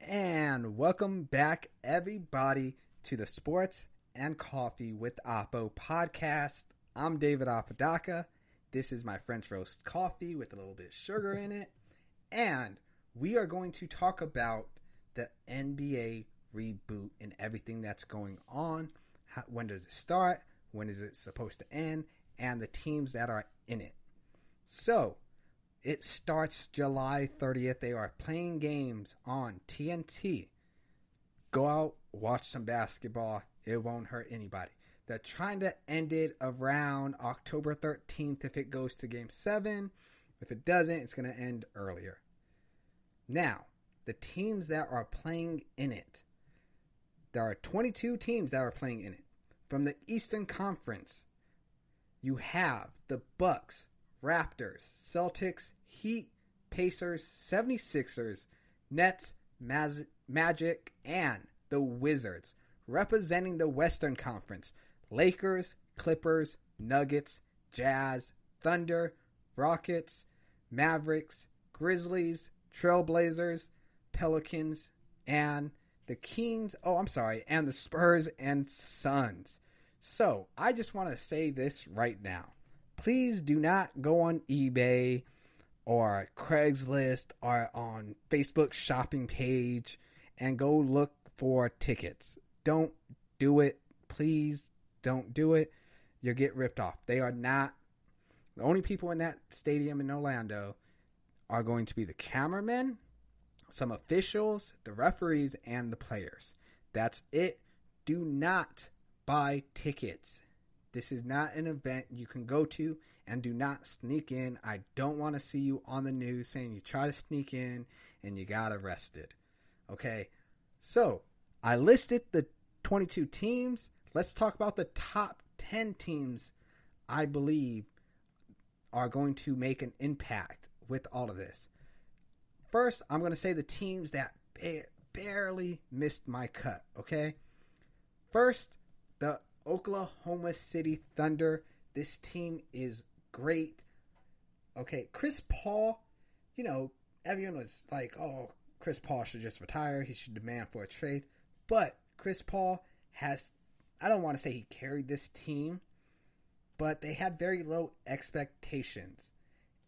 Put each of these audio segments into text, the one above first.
And welcome back, everybody, to the Sports and Coffee with Apo podcast. I'm David Apodaca. This is my French roast coffee with a little bit of sugar in it. And we are going to talk about the NBA reboot and everything that's going on. How, when does it start? When is it supposed to end? And the teams that are in it. So, it starts July 30th. They are playing games on TNT. Go out, watch some basketball. It won't hurt anybody. They're trying to end it around October 13th if it goes to game 7. If it doesn't, it's going to end earlier. Now, the teams that are playing in it. There are 22 teams that are playing in it. From the Eastern Conference, you have the Bucks, Raptors, Celtics, Heat, Pacers, 76ers, Nets, Maz- Magic, and the Wizards. Representing the Western Conference, Lakers, Clippers, Nuggets, Jazz, Thunder, Rockets, Mavericks, Grizzlies, Trailblazers, Pelicans, and the Kings. Oh, I'm sorry, and the Spurs and Suns. So I just want to say this right now. Please do not go on eBay or Craigslist or on Facebook shopping page and go look for tickets. Don't do it. Please don't do it. You'll get ripped off. They are not the only people in that stadium in Orlando are going to be the cameramen, some officials, the referees, and the players. That's it. Do not buy tickets. This is not an event you can go to and do not sneak in. I don't want to see you on the news saying you try to sneak in and you got arrested. Okay? So, I listed the 22 teams. Let's talk about the top 10 teams I believe are going to make an impact with all of this. First, I'm going to say the teams that ba- barely missed my cut, okay? First, the Oklahoma City Thunder. This team is great. Okay, Chris Paul, you know, everyone was like, oh, Chris Paul should just retire. He should demand for a trade. But Chris Paul has, I don't want to say he carried this team, but they had very low expectations.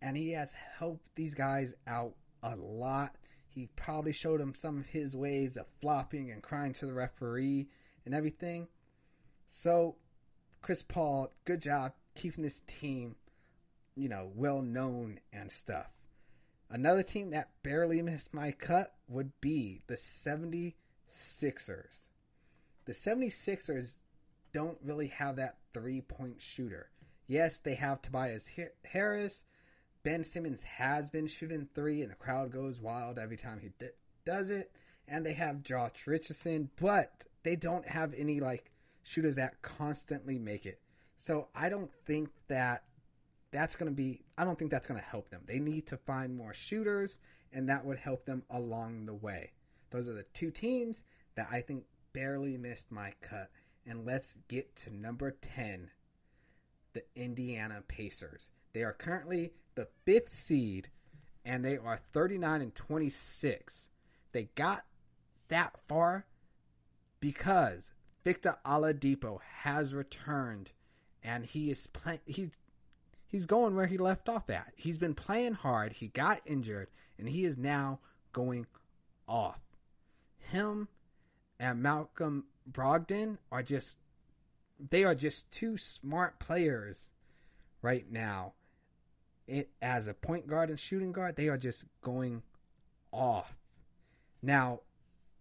And he has helped these guys out a lot. He probably showed them some of his ways of flopping and crying to the referee and everything. So, Chris Paul, good job keeping this team, you know, well known and stuff. Another team that barely missed my cut would be the 76ers. The 76ers don't really have that three point shooter. Yes, they have Tobias Harris. Ben Simmons has been shooting three, and the crowd goes wild every time he d- does it. And they have Josh Richardson, but they don't have any like shooters that constantly make it. So I don't think that that's going to be, I don't think that's going to help them. They need to find more shooters, and that would help them along the way. Those are the two teams that I think barely missed my cut. And let's get to number 10, the Indiana Pacers. They are currently the fifth seed, and they are 39 and 26. They got that far because Victor Oladipo has returned, and he is playing. He's he's going where he left off at. He's been playing hard. He got injured, and he is now going off. Him and Malcolm Brogdon are just they are just two smart players right now. It, as a point guard and shooting guard, they are just going off. Now,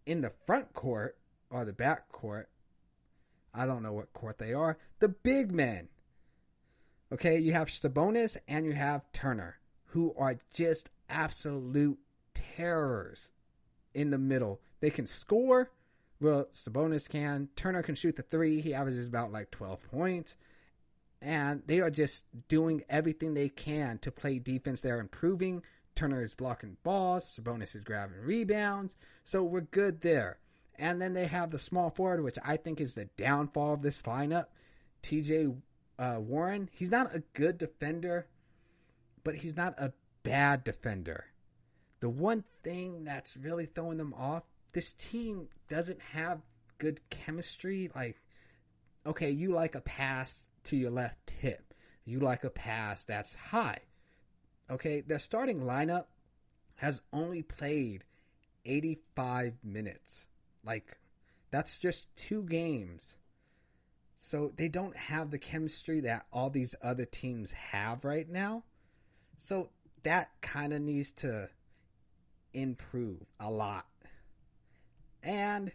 in the front court or the back court, I don't know what court they are. The big men. Okay, you have Sabonis and you have Turner, who are just absolute terrors in the middle. They can score. Well, Sabonis can. Turner can shoot the three. He averages about like 12 points. And they are just doing everything they can to play defense. They're improving. Turner is blocking balls. Sabonis is grabbing rebounds. So we're good there. And then they have the small forward, which I think is the downfall of this lineup. TJ uh, Warren, he's not a good defender, but he's not a bad defender. The one thing that's really throwing them off this team doesn't have good chemistry. Like, okay, you like a pass to your left hip, you like a pass that's high. Okay, their starting lineup has only played 85 minutes. Like, that's just two games. So they don't have the chemistry that all these other teams have right now. So that kind of needs to improve a lot. And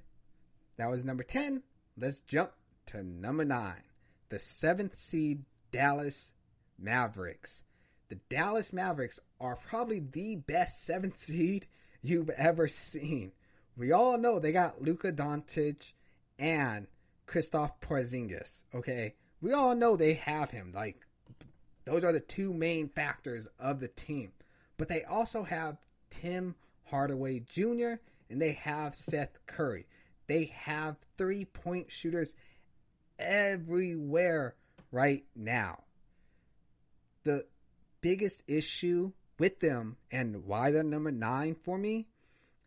that was number 10. Let's jump to number 9. The seventh seed Dallas Mavericks. The Dallas Mavericks are probably the best seventh seed you've ever seen. We all know they got Luka Doncic and Kristaps Porzingis. Okay, we all know they have him. Like those are the two main factors of the team. But they also have Tim Hardaway Jr. and they have Seth Curry. They have three point shooters everywhere right now. The biggest issue with them and why they're number nine for me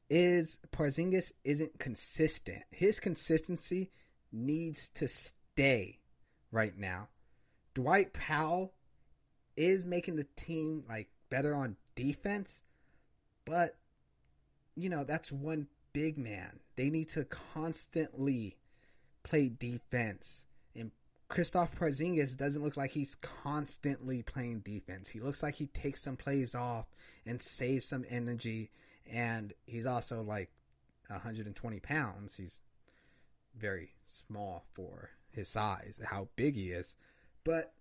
is Porzingis isn't consistent. His consistency needs to stay right now. Dwight Powell is making the team like better on defense, but you know, that's one big man. They need to constantly play defense. And Kristaps Porzingis doesn't look like he's constantly playing defense. He looks like he takes some plays off and saves some energy. And he's also like 120 pounds. He's very small for his size, how big he is. But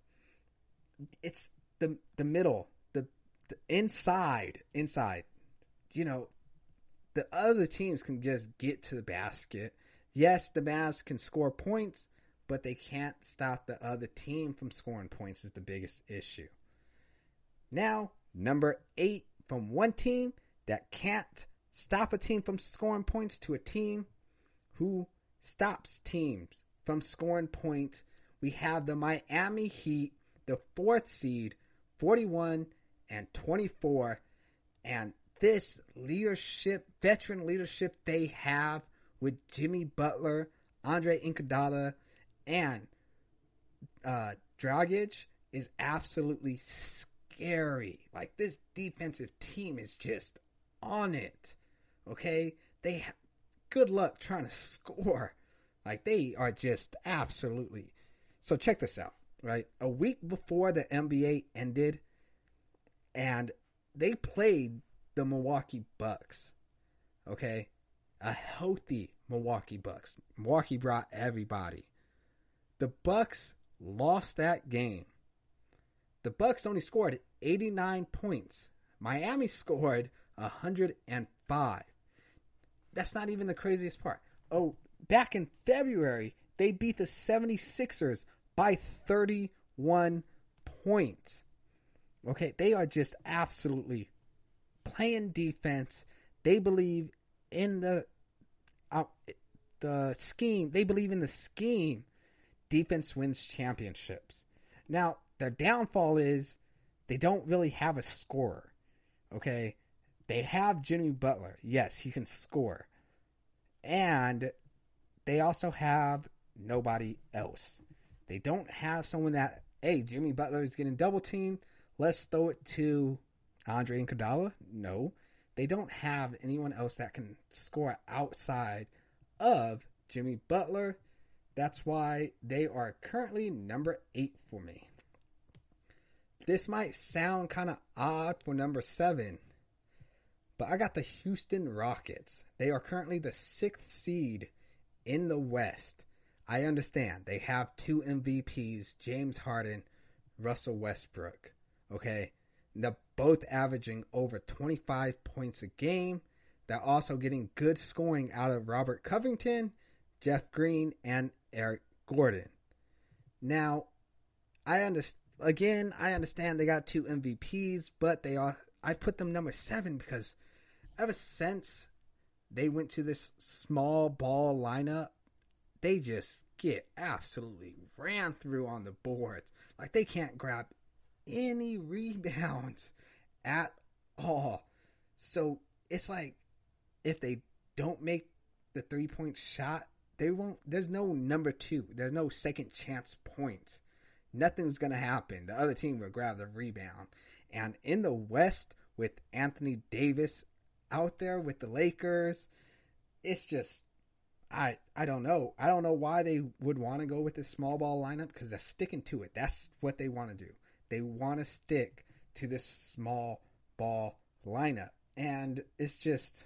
it's the the middle, the, the inside, inside. You know, the other teams can just get to the basket. Yes, the Mavs can score points, but they can't stop the other team from scoring points is the biggest issue. Now, number 8 from one team that can't stop a team from scoring points to a team who stops teams from scoring points. We have the Miami Heat, the fourth seed, 41 and 24. And this leadership, veteran leadership they have with Jimmy Butler, Andre Iguodala, and uh, Dragic is absolutely scary. Like this defensive team is just on it. Okay, they good luck trying to score. Like they are just absolutely. So check this out, right? A week before the NBA ended, and they played the Milwaukee Bucks. Okay, a healthy Milwaukee Bucks. Milwaukee brought everybody. The Bucks lost that game. The Bucks only scored 89 points. Miami scored 105. That's not even the craziest part. Oh, back in February, they beat the 76ers by 31 points. Okay, they are just absolutely playing defense. They believe in the uh, the scheme. They believe in the scheme. Defense wins championships. Now, their downfall is they don't really have a scorer. Okay? They have Jimmy Butler. Yes, he can score. And they also have nobody else. They don't have someone that, hey, Jimmy Butler is getting double teamed. Let's throw it to Andre Iguodala. No, they don't have anyone else that can score outside of Jimmy Butler. That's why they are currently number eight for me. This might sound kind of odd for number seven, but I got the Houston Rockets. They are currently the sixth seed in the West. I understand they have two MVPs, James Harden, Russell Westbrook. Okay, they're both averaging over 25 points a game. They're also getting good scoring out of Robert Covington, Jeff Green, and Eric Gordon. Now, I understand. Again, I understand they got two MVPs, but they are. I put them number seven because ever since they went to this small ball lineup, they just get absolutely ran through on the boards. Like they can't grab any rebounds at all. So it's like if they don't make the three point shot, they won't. There's no number two. There's no second chance points. Nothing's gonna happen. The other team will grab the rebound. And in the West, with Anthony Davis out there with the Lakers, it's just I I don't know. I don't know why they would want to go with this small ball lineup because they're sticking to it. That's what they want to do. They want to stick to this small ball lineup, and it's just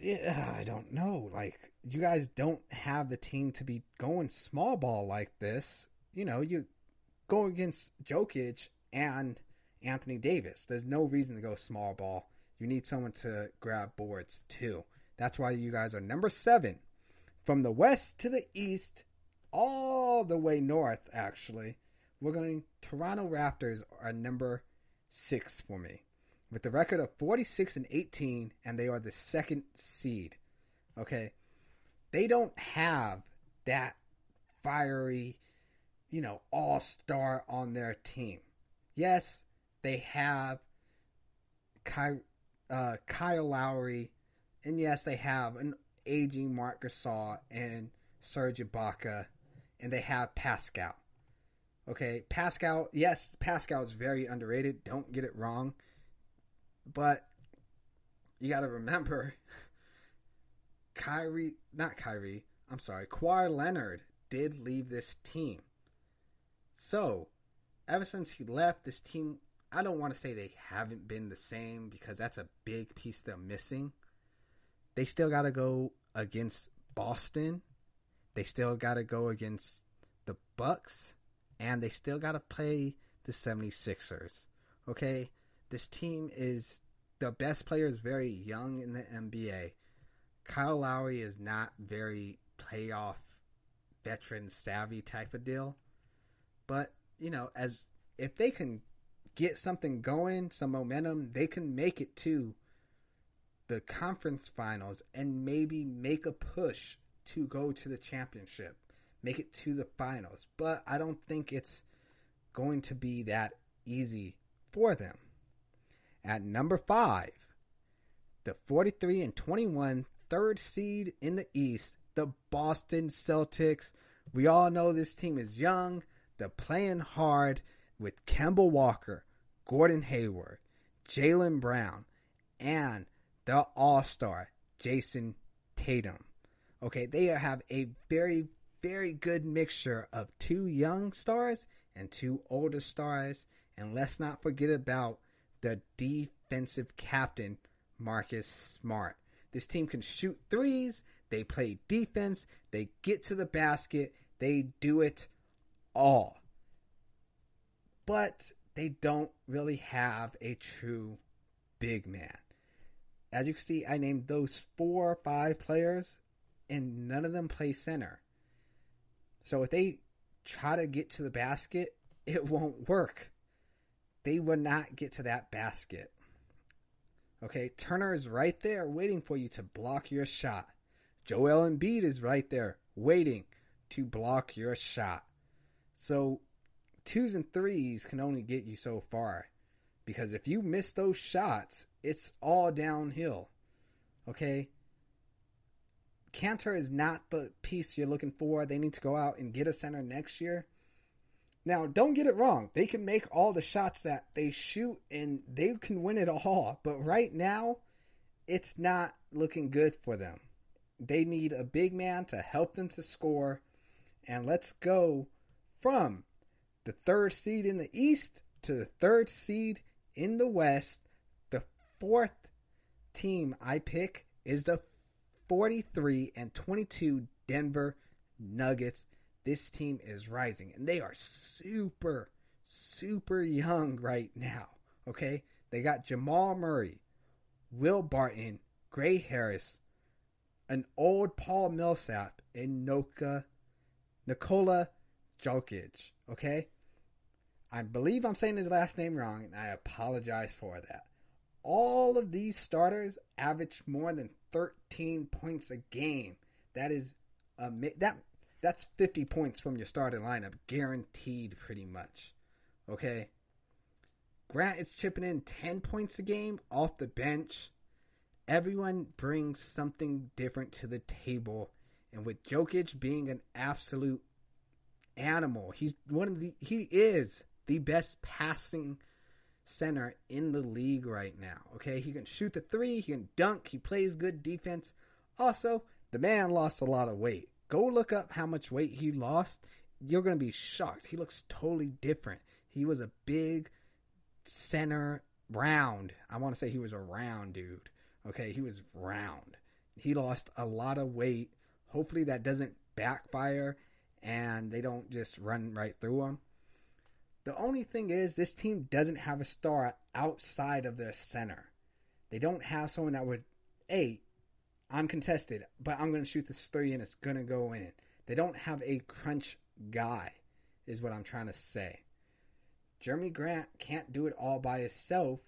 yeah, I don't know. Like you guys don't have the team to be going small ball like this. You know, you go against Jokic and Anthony Davis. There's no reason to go small ball. You need someone to grab boards too. That's why you guys are number seven. From the west to the east, all the way north, actually, we're going Toronto Raptors are number six for me. With the record of 46 and 18, and they are the second seed. Okay. They don't have that fiery, you know, all star on their team. Yes, they have Ky, uh, Kyle Lowry, and yes, they have an aging Marc Gasol and Serge Ibaka, and they have Pascal. Okay, Pascal, yes, Pascal is very underrated. Don't get it wrong. But you got to remember Kyrie, not Kyrie, I'm sorry, Kawhi Leonard did leave this team. So, ever since he left, this team I don't want to say they haven't been the same because that's a big piece they're missing. They still got to go against Boston. They still got to go against the Bucks and they still got to play the 76ers. Okay? This team is the best player is very young in the NBA. Kyle Lowry is not very playoff veteran savvy type of deal. But, you know, as if they can get something going, some momentum, they can make it to the conference finals and maybe make a push to go to the championship, make it to the finals. But I don't think it's going to be that easy for them. At number five, the 43 and 21 third seed in the East, the Boston Celtics. We all know this team is young. They're playing hard with Kemba Walker, Gordon Hayward, Jaylen Brown, and the All Star Jayson Tatum. Okay, they have a very, very good mixture of two young stars and two older stars. And let's not forget about the defensive captain, Marcus Smart. This team can shoot threes, they play defense, they get to the basket, they do it all. But they don't really have a true big man. As you can see, I named those four or five players, and none of them play center. So if they try to get to the basket, it won't work. They will not get to that basket. Okay, Turner is right there waiting for you to block your shot. Joel Embiid is right there waiting to block your shot. So twos and threes can only get you so far. Because if you miss those shots, it's all downhill. Okay? Kanter is not the piece you're looking for. They need to go out and get a center next year. Now, don't get it wrong. They can make all the shots that they shoot and they can win it all. But right now, it's not looking good for them. They need a big man to help them to score. And let's go from the third seed in the East to the third seed in the West. The fourth team I pick is the 43 and 22 Denver Nuggets. This team is rising and they are super, super young right now. Okay? They got Jamal Murray, Will Barton, Gary Harris, an old Paul Millsap, and Noka, Nikola Jokic. Okay? I believe I'm saying his last name wrong, and I apologize for that. All of these starters average more than 13 points a game. That is that that's 50 points from your starting lineup, guaranteed, pretty much. Okay. Grant is chipping in 10 points a game off the bench, everyone brings something different to the table. And with Jokic being an absolute animal, he's one of the he is the best passing center in the league right now. Okay, he can shoot the three, he can dunk, he plays good defense. Also, the man lost a lot of weight. Go look up how much weight he lost. You're going to be shocked. He looks totally different. He was a big center round. I want to say he was a round dude. Okay, he was round. He lost a lot of weight. Hopefully that doesn't backfire and they don't just run right through him. The only thing is, this team doesn't have a star outside of their center. They don't have someone that would, hey, I'm contested, but I'm going to shoot this three and it's going to go in. They don't have a crunch guy, is what I'm trying to say. Jerami Grant can't do it all by himself.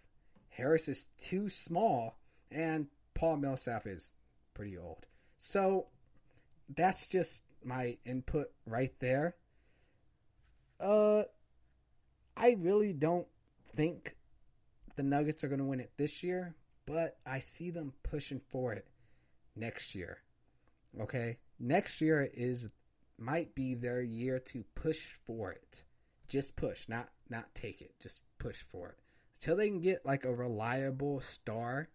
Harris is too small, and Paul Millsap is pretty old. So that's just my input right there. Uh, I really don't think the Nuggets are going to win it this year, but I see them pushing for it next year. Okay? Next year is might be their year to push for it. Just push, not not take it. Just push for it. Until they can get like a reliable star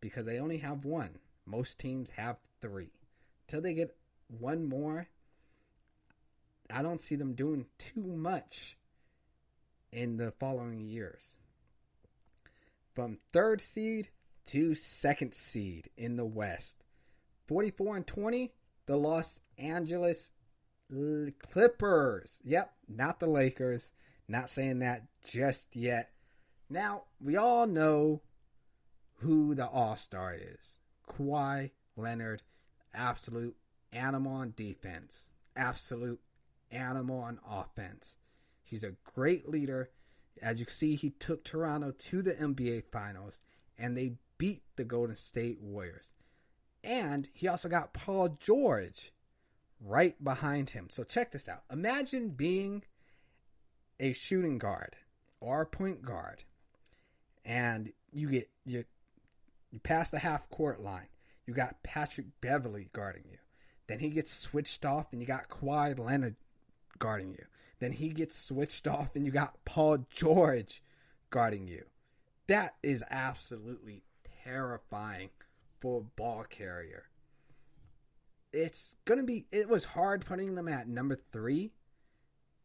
because they only have one. Most teams have 3. Until they get one more, I don't see them doing too much in the following years. From third seed to second seed in the West. 44 and 20, the Los Angeles Clippers. Yep, not the Lakers. Not saying that just yet. Now, we all know who the All Star is Kawhi Leonard, absolute animal on defense, absolute animal on offense. He's a great leader. As you can see, he took Toronto to the NBA Finals and they beat the Golden State Warriors. And he also got Paul George right behind him. So check this out. Imagine being a shooting guard or a point guard and you get you you pass the half court line. You got Patrick Beverley guarding you. Then he gets switched off and you got Kawhi Leonard guarding you. Then he gets switched off and you got Paul George guarding you. That is absolutely terrifying for a ball carrier. It's to be, it was hard putting them at number three,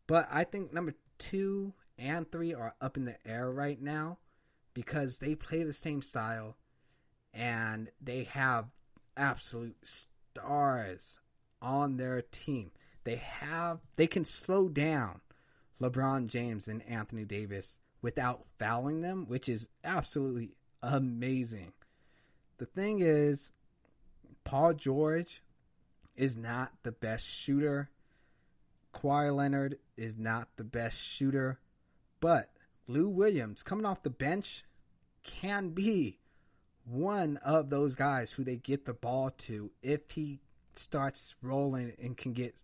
but I think number two and three are up in the air right now because they play the same style and they have absolute stars on their team. They have they can slow down LeBron James and Anthony Davis without fouling them, which is absolutely amazing. The thing is, Paul George is not the best shooter. Kawhi Leonard is not the best shooter, but Lou Williams coming off the bench can be one of those guys who they get the ball to if he starts rolling and can get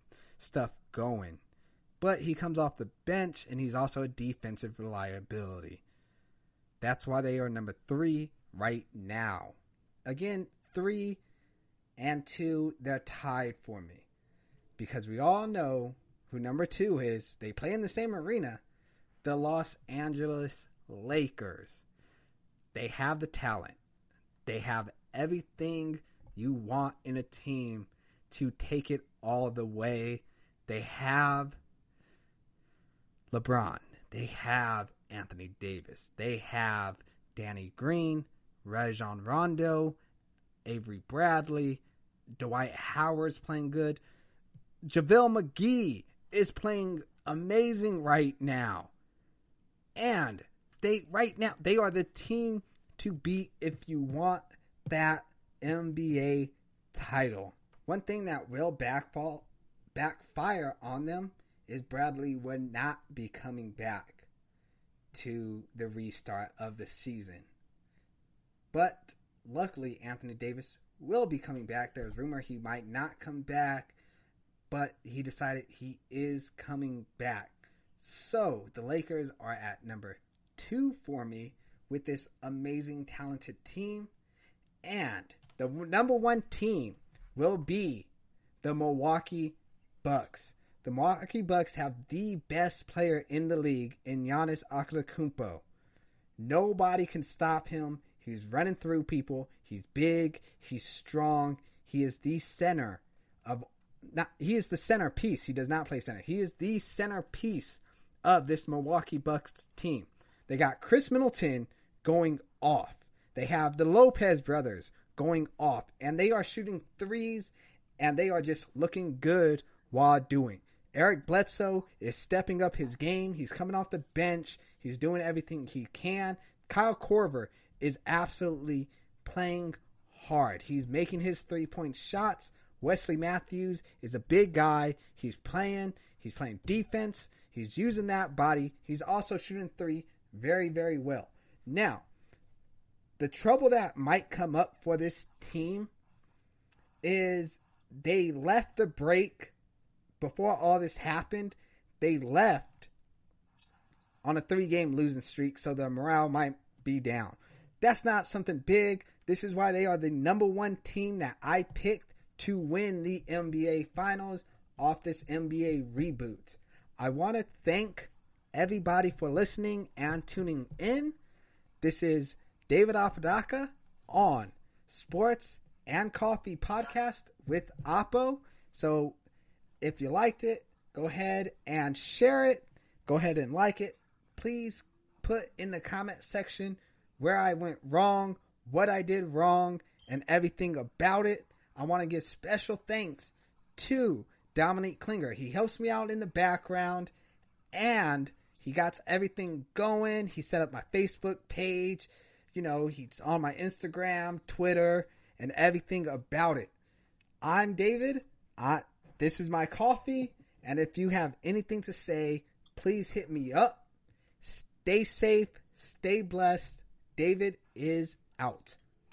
stuff going. But he comes off the bench and he's also a defensive reliability. That's why they are number three right now. Again, three and two, they're tied for me. Because we all know who number two is. They play in the same arena. The Los Angeles Lakers. They have the talent. They have everything you want in a team to take it all the way they have LeBron. They have Anthony Davis. They have Danny Green, Rajon Rondo, Avery Bradley, Dwight Howard's playing good. JaVale McGee is playing amazing right now. And they right now they are the team to beat if you want that NBA title. One thing that will backfall backfire on them is Bradley would not be coming back to the restart of the season. But luckily, Anthony Davis will be coming back. There's rumor he might not come back, but he decided he is coming back. So the Lakers are at number two for me with this amazing, talented team. And the number one team will be the Milwaukee Bucks. The Milwaukee Bucks have the best player in the league in Giannis Antetokounmpo. Nobody can stop him. He's running through people. He's big. He's strong. He is the center of not. He is the centerpiece. He does not play center. He is the centerpiece of this Milwaukee Bucks team. They got Khris Middleton going off. They have the Lopez brothers going off, and they are shooting threes, and they are just looking good while doing. Eric Bledsoe is stepping up his game. He's coming off the bench. He's doing everything he can. Kyle Korver is absolutely playing hard. He's making his three point shots. Wesley Matthews is a big guy. He's playing. He's playing defense. He's using that body. He's also shooting three very, very well. Now, the trouble that might come up for this team is they left the break before all this happened. They left on a three game losing streak, so their morale might be down. That's not something big. This is why they are the number one team that I picked to win the NBA Finals off this NBA reboot. I want to thank everybody for listening and tuning in. This is David Apodaca on Sports and Coffee Podcast with Apo. So if you liked it, go ahead and share it. Go ahead and like it. Please put in the comment section where I went wrong, what I did wrong, and everything about it. I want to give special thanks to Dominique Klinger. He helps me out in the background and he got everything going. He set up my Facebook page. You know, he's on my Instagram, Twitter, and everything about it. I'm David. I, this is my coffee. And if you have anything to say, please hit me up. Stay safe. Stay blessed. David is out.